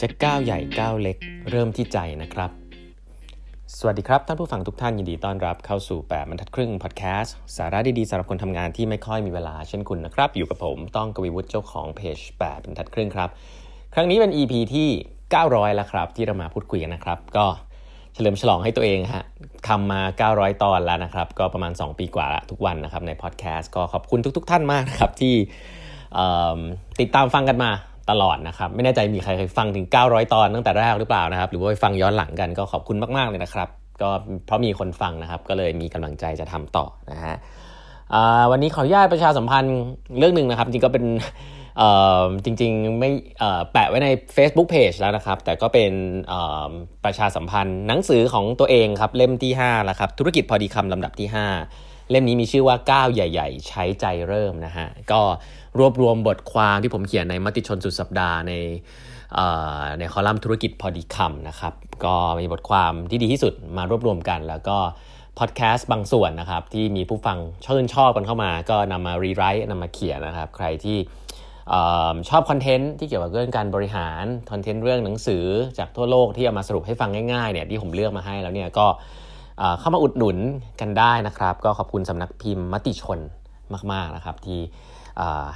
จะก้าวใหญ่ก้าวเล็ก เริ่มที่ใจนะครับ สวัสดีครับ ท่านผู้ฟังทุกท่านยินดีต้อนรับเข้าสู่แปดบรรทัดครึ่งพอดแคสต์สาระดี ๆสำหรับคนทำงานที่ไม่ค่อยมีเวลาเช่นคุณนะครับ อยู่กับผมต้องกวีวุฒิเจ้าของเพจแปดบรรทัดครึ่งครับ ครั้งนี้เป็น EP ที่ 900 แล้วครับ ที่เรามาพูดคุยกันนะครับ ก็เฉลิมฉลองให้ตัวเองฮะทำมา 900 ตอนแล้วนะครับ ก็ประมาณ 2 ปีกว่าทุกวันนะครับในพอดแคสต์ก็ขอบคุณทุก ๆ ท่านมากนะครับที่ติดตามฟังกันมา ตลอดนะครับ ไม่แน่ใจมีใครเคยฟังถึง 900 ตอนตั้งแต่แรกหรือเปล่านะครับ หรือว่าฟังย้อนหลังกันก็ขอบคุณมาก ๆ เลยนะครับ ก็เพราะมีคนฟังนะครับ ก็เลยมีกำลังใจจะทำต่อนะฮะวันนี้ขออนุญาตประชาสัมพันธ์เรื่องหนึ่งนะครับ จริงก็เป็นจริงๆไม่แปะไว้ใน Facebook Page แล้วนะครับ แต่ก็เป็นประชาสัมพันธ์หนังสือของตัวเองครับ เล่มที่5แล้วครับ ธุรกิจพอดีคำลำดับที่ 5 เล่มนี้มีชื่อว่าก้าวใหญ่ ๆ ใช้ใจเริ่มนะฮะก็รวบรวมบทความที่ผมเขียนในมติชนสุดสัปดาห์ในในคอลัมน์ธุรกิจพอดีคำนะครับ ก็มีบทความที่ดีที่สุดมารวบรวมกัน แล้วก็พอดแคสต์บางส่วนนะครับ ที่มีผู้ฟังชื่นชอบกันเข้ามา ก็นำมา rewrite นำมาเขียนนะครับ ใครที่ชอบ content ที่เกี่ยวกับเรื่องการบริหาร content เรื่องหนังสือจากทั่วโลกที่เอามาสรุปให้ฟังง่ายๆเนี่ยที่ผมเลือกมาให้แล้วเนี่ยก็ เข้ามาอุดหนุนกันได้นะครับ ก็ขอบคุณสำนักพิมพ์มติชนมาก ๆนะครับ ที่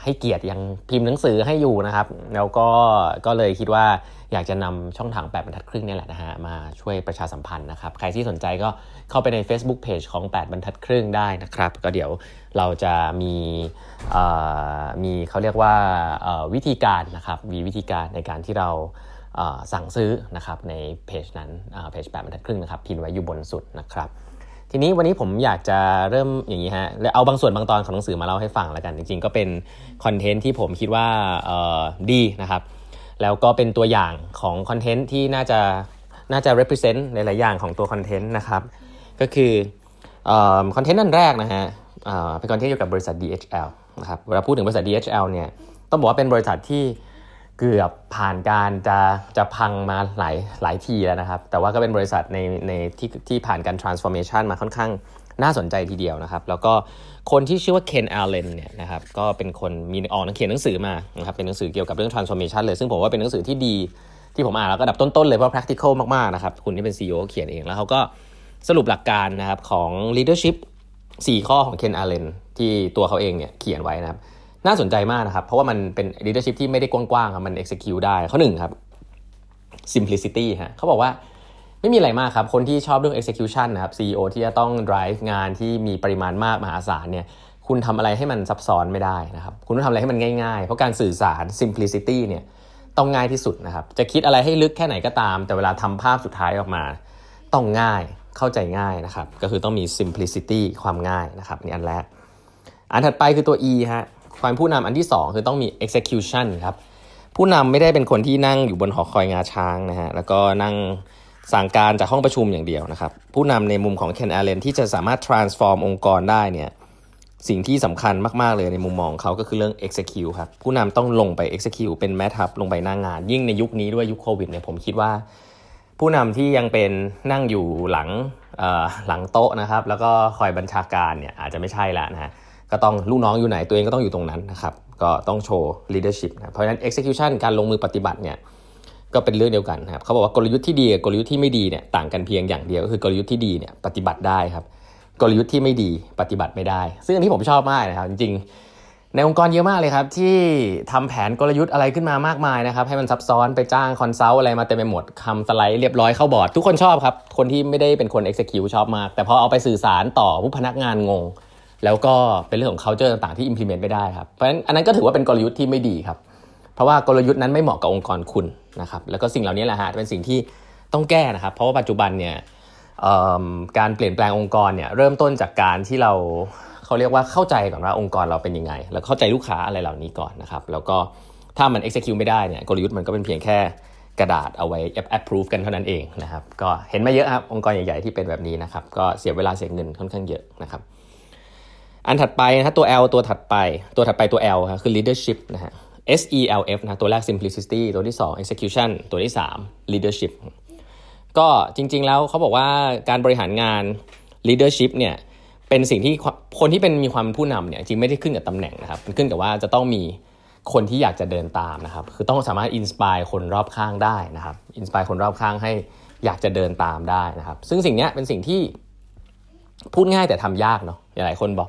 ให้เกียรติยังพิมพ์หนังสือให้อยู่นะครับ แล้วก็ก็เลยคิดว่าอยากจะนำช่องทางแปดบรรทัดครึ่งนี่แหละนะฮะมาช่วยประชาสัมพันธ์นะครับ ใครที่สนใจก็เข้าไปใน Facebook Page ของ 8บรรทัดครึ่งได้นะครับ ก็เดี๋ยวเราจะมีมีเขาเรียกว่าวิธีการนะครับมีวิธีการในการที่เรา สั่งซื้อนะครับในเพจนั้นเพจแปดบรรทัดครึ่งนะครับพิมพ์ไว้อยู่บนสุดนะครับทีนี้วันนี้ผมอยากจะเริ่มอย่างนี้ฮะเอาบางส่วนบางตอนของหนังสือมาเล่าให้ฟังแล้วกัน จริงๆ ก็เป็นคอนเทนต์ที่ผมคิดว่าดีนะครับ แล้วก็เป็นตัวอย่างของคอนเทนต์ที่น่าจะน่าจะ represent หลายๆอย่างของตัวคอนเทนต์นะครับ ก็คือคอนเทนต์นั่นแรกนะฮะเป็นคอนเทนต์เกี่ยวกับบริษัท DHL นะครับเวลาพูดถึงบริษัท DHL เนี่ยต้องบอกว่าเป็นบริษัทที่ เกือบผ่านการจะจะพังมาหลายหลายทีแล้วนะครับ แต่ว่าก็เป็นบริษัทในในที่ที่ผ่านการ transformation มาค่อนข้างน่าสนใจทีเดียวนะครับ แล้วก็คนที่ชื่อว่าเคนอาร์เลนเนี่ยนะครับก็เป็นคนมีออกนักเขียนหนังสือมานะครับเป็นหนังสือเกี่ยวกับเรื่อง transformation เลย ซึ่งผมว่าเป็นหนังสือที่ดีที่ผมอ่านแล้วก็ดับต้นๆเลยเพราะ practical มากๆนะครับคุณที่เป็น CEO เขียนเองแล้วเขาก็สรุปหลักการนะครับของ leadership 4 ข้อของเคนอาร์เลนที่ตัวเขาเองเนี่ยเขียนไว้นะครับ น่าสนใจมากนะครับ เพราะว่ามันเป็น leadership ที่ไม่ได้กว้างๆครับมัน execute ได้ข้อหนึ่งครับ simplicity ฮะเขาบอกว่าไม่มีอะไรมากครับ คนที่ชอบเรื่อง execution นะครับ CEO ที่จะต้อง drive งานที่มีปริมาณมากมหาศาลเนี่ยคุณทำอะไรให้มันซับซ้อนไม่ได้นะครับ คุณต้องทำอะไรให้มันง่ายๆ เพราะการสื่อสาร simplicity เนี่ยต้องง่ายที่สุดนะครับ จะคิดอะไรให้ลึกแค่ไหนก็ตาม แต่เวลาทำภาพสุดท้ายออกมา ต้องง่ายเข้าใจง่ายนะครับ ก็คือต้องมี simplicity ความง่ายนะครับนี่อันแรก อันถัดไปคือตัว E ฮะ ความผู้นำอันที่ 2 คือต้องมี execution ครับผู้นำไม่ได้เป็นคนที่นั่งอยู่บนหอคอยงาช้างนะฮะแล้วก็นั่งสั่งการจากห้องประชุมอย่างเดียวนะครับ ผู้นำในมุมของเคนแอลเลนที่จะสามารถ transform องค์กรได้เนี่ยสิ่งที่สำคัญมาก ๆ เลยในมุมมองเขาก็คือเรื่อง execute ครับ ผู้นำต้องลงไป execute เป็นแม่ทัพลงไปหน้างงาน ยิ่งในยุคนี้ด้วยยุคโควิดเนี่ยผมคิดว่า ผู้นำที่ยังเป็นนั่งอยู่หลังหลังโต๊ะนะครับ แล้วก็คอยบัญชาการเนี่ยอาจจะไม่ใช่ละนะฮะ ก็ต้องลูกน้องอยู่ไหนตัวเองก็ต้องอยู่ตรงนั้นนะครับก็ต้องโชว์ leadership นะเพราะฉะนั้น execution การลงมือปฏิบัติเนี่ยก็เป็นเรื่องเดียวกันครับเขาบอกว่ากลยุทธ์ที่ดีกับกลยุทธ์ที่ไม่ดีเนี่ยต่างกันเพียงอย่างเดียวก็คือกลยุทธ์ที่ดีเนี่ยปฏิบัติได้ครับกลยุทธ์ที่ไม่ดีปฏิบัติไม่ได้ ซึ่งอันนี้ผมชอบมากนะครับจริงๆ ในองค์กรเยอะมากเลยครับที่ทำแผนกลยุทธ์อะไรขึ้นมามากมายนะครับให้มันซับซ้อนไปจ้าง consult อะไรมาเต็มไปหมดทำสไลด์เรียบร้อยเข้าบอร์ดทุกคนชอบครับคนที่ไม่ได้เป็นคน execute ชอบมาก แต่พอเอาไปสื่อสารต่อผู้พนักงานงง แล้วก็เป็นเรื่องของ culture ต่างๆที่ implement ไม่ได้ครับเพราะฉะนั้นอันนั้นก็ถือว่าเป็นกลยุทธ์ที่ไม่ดีครับ เพราะว่ากลยุทธ์นั้นไม่เหมาะกับองค์กรคุณนะครับแล้วก็สิ่งเหล่านี้แหละฮะเป็นสิ่งที่ต้องแก้นะครับ เพราะว่าปัจจุบันเนี่ยการเปลี่ยนแปลงองค์กรเนี่ยเริ่มต้นจากการที่เราเขาเรียกว่าเข้าใจก่อนว่าองค์กรเราเป็นยังไง แล้วเข้าใจลูกค้าอะไรเหล่านี้ก่อนนะครับ แล้วก็ถ้ามัน execute ไม่ได้เนี่ยกลยุทธ์มันก็เป็นเพียงแค่กระดาษเอาไว้ approve กันเท่านั้นเองนะครับ ก็เห็นมาเยอะครับ องค์กรใหญ่ๆที่เป็นแบบนี้นะครับ ก็เสียเวลาเสียเงินค่อนข้างเยอะนะครับ อันถัดไปนะฮะตัว L ตัวถัดไปตัวถัดไปตัว L ครับคือ leadership นะฮะ S E L F นะตัวแรก simplicity ตัวที่ 2 execution ตัวที่ 3 leadership ก็จริงๆแล้วเขาบอกว่าการบริหารงาน leadership เนี่ยเป็นสิ่งที่คนที่เป็นมีความผู้นำเนี่ยจริงไม่ได้ขึ้นกับตำแหน่งนะครับมันขึ้นกับว่าจะต้องมีคนที่อยากจะเดินตามนะครับคือต้องสามารถ inspire คนรอบข้างได้นะครับ inspire คนรอบข้างให้อยากจะเดินตามได้นะครับ ซึ่งสิ่งนี้เป็นสิ่งที่พูดง่ายแต่ทำยากเนาะหลายคนบอก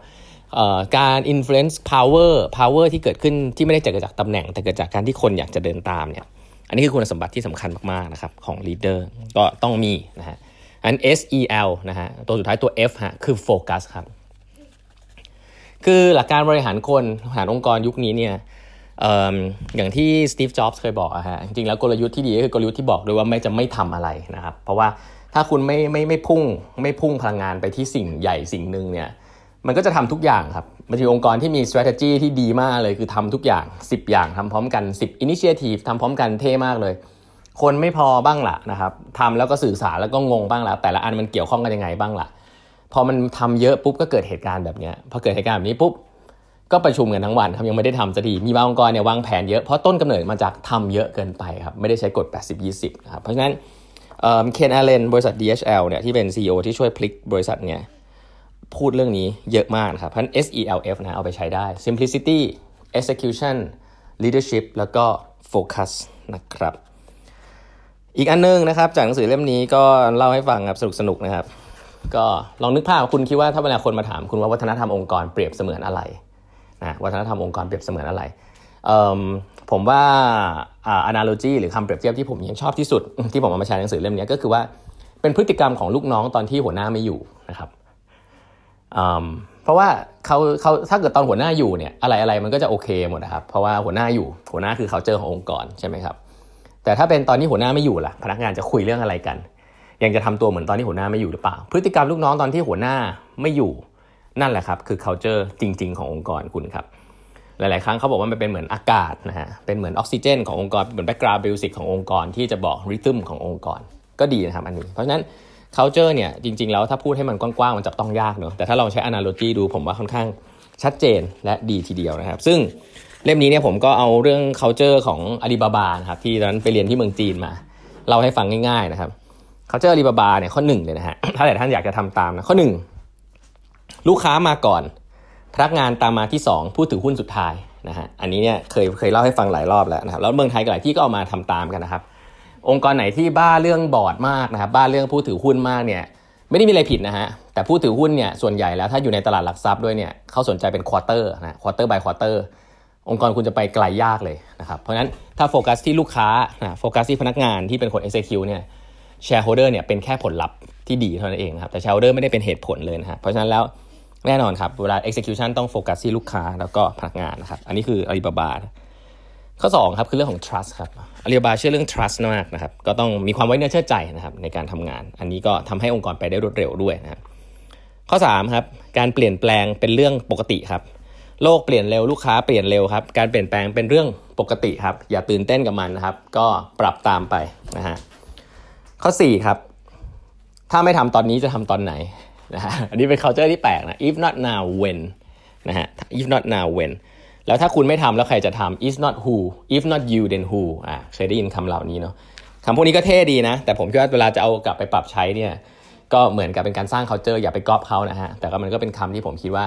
การอิ influence power power ที่เกิดขึ้นที่ไม่ได้เกิดจากตำแหน่ง แต่เกิดจากการที่คนอยากจะเดินตามเนี่ยอันนี้คือคุณสมบัติที่สำคัญมากๆนะครับของ leader ก็ต้องมีนะฮะอัน S E L นะฮะตัวสุดท้ายตัว F ฮะคือ focus ครับคือหลักการบริหารคนบริหารองค์กรยุคนี้เนี่ยอย่างที่สตีฟ จ็อบส์เคยบอกอะฮะจริงๆแล้วกลยุทธ์ที่ดีก็คือกลยุทธ์ที่บอกด้วยว่าไม่จะไม่ทำอะไรนะครับ เพราะว่าถ้าคุณไม่ไม่ไม่พุ่งไม่พุ่งพลังงานไปที่สิ่งใหญ่สิ่งหนึ่งเนี่ย มันก็จะทำทุกอย่างครับมันจะองค์กรที่มี strategy ที่ดีมากเลยคือทำทุกอย่าง 10 อย่างทำพร้อมกัน 10 initiative ทำพร้อมกันเท่มากเลย คนไม่พอบ้างละนะครับทำแล้วก็สื่อสารแล้วก็งงบ้างละแต่ละอันมันเกี่ยวข้องกันยังไงบ้างละพอมันทำเยอะปุ๊บก็เกิดเหตุการณ์แบบนี้พอเกิดเหตุการณ์แบบนี้ปุ๊บก็ประชุมกันทั้งวันครับยังไม่ได้ทำสักทีมีบางองค์กรเนี่ยวางแผนเยอะเพราะต้นกำเนิดมาจากทำเยอะเกินไปครับไม่ได้ใช้กฎ 80-20นะครับเพราะฉะนั้นเคนอลเลนบริษัท DHL เนี่ยที่เป็น CEO ที่ช่วยพลิกบริษัทเนี่ย พูดเรื่องนี้เยอะมากนะครับเพราะฉะนั้น SELF นะเอาไปใช้ได้ simplicity execution leadership แล้วก็ focus นะครับ อีกอันนึงนะครับ จากหนังสือเล่มนี้ก็เล่าให้ฟังครับสนุกสนุกนะครับ ก็ลองนึกภาพคุณคิดว่าถ้าเวลาคนมาถามคุณว่าวัฒนธรรมองค์กรเปรียบเสมือนอะไรนะวัฒนธรรมองค์กรเปรียบเสมือนอะไรผมว่า analogy หรือคำเปรียบเทียบที่ผมยังชอบที่สุดที่ผมเอามาใช้ในหนังสือเล่มนี้ก็คือว่าเป็นพฤติกรรมของลูกน้องตอนที่หัวหน้าไม่อยู่นะครับ เพราะว่าเขาเขาถ้าเกิดตอนหัวหน้าอยู่เนี่ยอะไรอะไรมันก็จะโอเคหมดนะครับเพราะว่าหัวหน้าอยู่หัวหน้าคือเขาเจอขององค์กรใช่ไหมครับแต่ถ้าเป็นตอนที่หัวหน้าไม่อยู่ล่ะพนักงานจะคุยเรื่องอะไรกัน ยังจะทำตัวเหมือนตอนที่หัวหน้าไม่อยู่หรือเปล่า พฤติกรรมลูกน้องตอนที่หัวหน้าไม่อยู่นั่นแหละครับคือ culture จริง ๆ ขององค์กรคุณครับหลาย ๆ ครั้งเขาบอกว่ามันเป็นเหมือนอากาศนะฮะ เป็นเหมือนออกซิเจนขององค์กร เหมือน background music ขององค์กรที่จะบอก rhythm ขององค์กร ก็ดีนะครับอันนี้ เพราะฉะนั้น culture เนี่ยจริงๆ แล้วถ้าพูดให้มันกว้างๆ มันจับต้องยากเนอะแต่ถ้าลองใช้ analogy ดูผมว่าค่อนข้างชัดเจนและดีทีเดียวนะครับ ซึ่งเล่มนี้เนี่ยผมก็เอาเรื่อง culture ของอาลีบาบานะครับที่ตอนนั้นไปเรียนที่เมืองจีนมาเล่าให้ฟังง่ายๆนะครับ culture อาลีบาบาเนี่ยข้อหนึ่งเลยนะฮะถ้าแต่ท่านอยากจะทำตามนะข้อหนึ่งลูกค้ามาก่อน พนักงานตามมาที่ 2 ผู้ถือหุ้นสุดท้ายนะฮะอันนี้เนี่ยเคยเคยเล่าให้ฟังหลายรอบแล้วนะครับแล้วเมืองไทยก็หลายที่ก็เอามาทำตามกันนะครับ องค์กรไหนที่บ้าเรื่องบอร์ดมากนะครับบ้าเรื่องผู้ถือหุ้นมากเนี่ยไม่ได้มีอะไรผิดนะฮะแต่ผู้ถือหุ้นเนี่ยส่วนใหญ่แล้วถ้าอยู่ในตลาดหลักทรัพย์ด้วยเนี่ยเขาสนใจเป็น quarter นะ quarter by quarter องค์กรคุณจะไปไกลยากเลยนะครับเพราะฉะนั้นถ้าโฟกัสที่ลูกค้านะโฟกัสที่พนักงานที่เป็นคน execute เนี่ยshareholder เนี่ยเป็นแค่ผลลัพธ์ที่ดีเท่านั้นเองครับแต่ shareholder ไม่ได้เป็นเหตุผลเลยนะฮะเพราะฉะนั้นแล้วแน่นอนครับเวลา execution ต้องโฟกัสที่ลูกค้าแล้วก็พนักงานนะครับอันนี้คืออาลีบาบา ข้อ2ครับคือเรื่องของ trust ครับอาลีบาบาเชื่อเรื่อง trust มากนะครับ ก็ต้องมีความไว้เนื้อเชื่อใจนะครับในการทำงาน อันนี้ก็ทำให้องค์กรไปได้รวดเร็วด้วยนะครับ ข้อ3ครับ การเปลี่ยนแปลงเป็นเรื่องปกติครับ โลกเปลี่ยนเร็วลูกค้าเปลี่ยนเร็วครับ การเปลี่ยนแปลงเป็นเรื่องปกติครับ อย่าตื่นเต้นกับมันนะครับ ก็ปรับตามไปนะฮะ ข้อ4ครับ ถ้าไม่ทำตอนนี้จะทำตอนไหนนะฮะ อันนี้เป็น culture ที่แปลกนะ if not now when นะฮะ if not now when แล้วถ้าคุณไม่ทำแล้วใครจะทำ is not who if not you then who อ่าเคยได้ยินคำเหล่านี้เนาะคำพวกนี้ก็เท่ดีนะ แต่ผมคิดว่าเวลาจะเอากลับไปปรับใช้เนี่ยก็เหมือนกับเป็นการสร้าง culture อย่าไปก๊อปเขานะฮะ แต่ก็มันก็เป็นคำที่ผมคิดว่า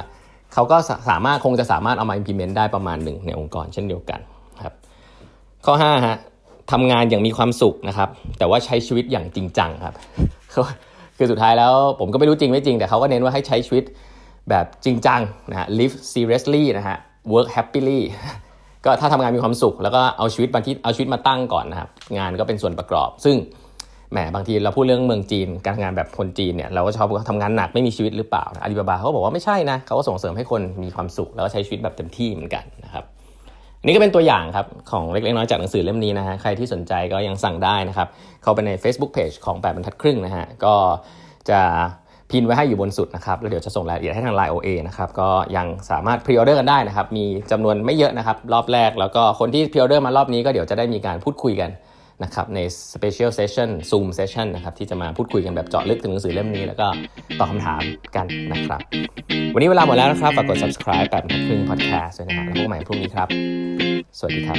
เขาก็สามารถคงจะสามารถเอามา implement ได้ประมาณหนึ่งในองค์กรเช่นเดียวกันครับ ข้อ5ฮะทำงานอย่างมีความสุขนะครับ แต่ว่าใช้ชีวิตอย่างจริงจังครับ คือสุดท้ายแล้วผมก็ไม่รู้จริงไม่จริง แต่เขาก็เน้นว่าให้ใช้ชีวิตแบบจริงจังนะฮะ live seriously นะฮะ work happily ก็ถ้าทำงานมีความสุข แล้วก็เอาชีวิตมาที่เอาชีวิตมาตั้งก่อนนะครับงานก็เป็นส่วนประกอบ ซึ่งแหมบางทีเราพูดเรื่องเมืองจีน การทำงานแบบคนจีนเนี่ยเราก็ชอบทำงานหนักไม่มีชีวิตหรือเปล่าอาลีบาบาเขาบอกว่าไม่ใช่นะเขาก็ส่งเสริมให้คนมีความสุข แล้วก็ใช้ชีวิตแบบเต็มที่เหมือนกันนะครับนี่ก็เป็นตัวอย่างครับของเล็กๆน้อยจากหนังสือเล่มนี้นะฮะใครที่สนใจก็ยังสั่งได้นะครับเข้าไปใน Facebook Page ของ8บรรทัดครึ่งนะฮะก็จะ pin ไว้ให้อยู่บนสุดนะครับแล้วเดี๋ยวจะส่งรายละเอียดให้ทาง Line OA นะครับก็ยังสามารถ pre-order กันได้นะครับมีจำนวนไม่เยอะนะครับรอบแรก แล้วก็คนที่ pre-order มารอบนี้ก็เดี๋ยวจะได้มีการพูดคุยกันนะครับใน Special Session Zoom Session นะครับที่จะมาพูดคุยกันแบบเจาะลึกถึงหนังสือเล่มนี้ แล้วก็ตอบคำถามกันนะครับ วันนี้เวลาหมดแล้วนะครับฝากกด subscribe แบบครึ่ง podcast ด้วยนะฮะแล้วพบกันใหม่พรุ่งนี้ครับ สวัสดีครับ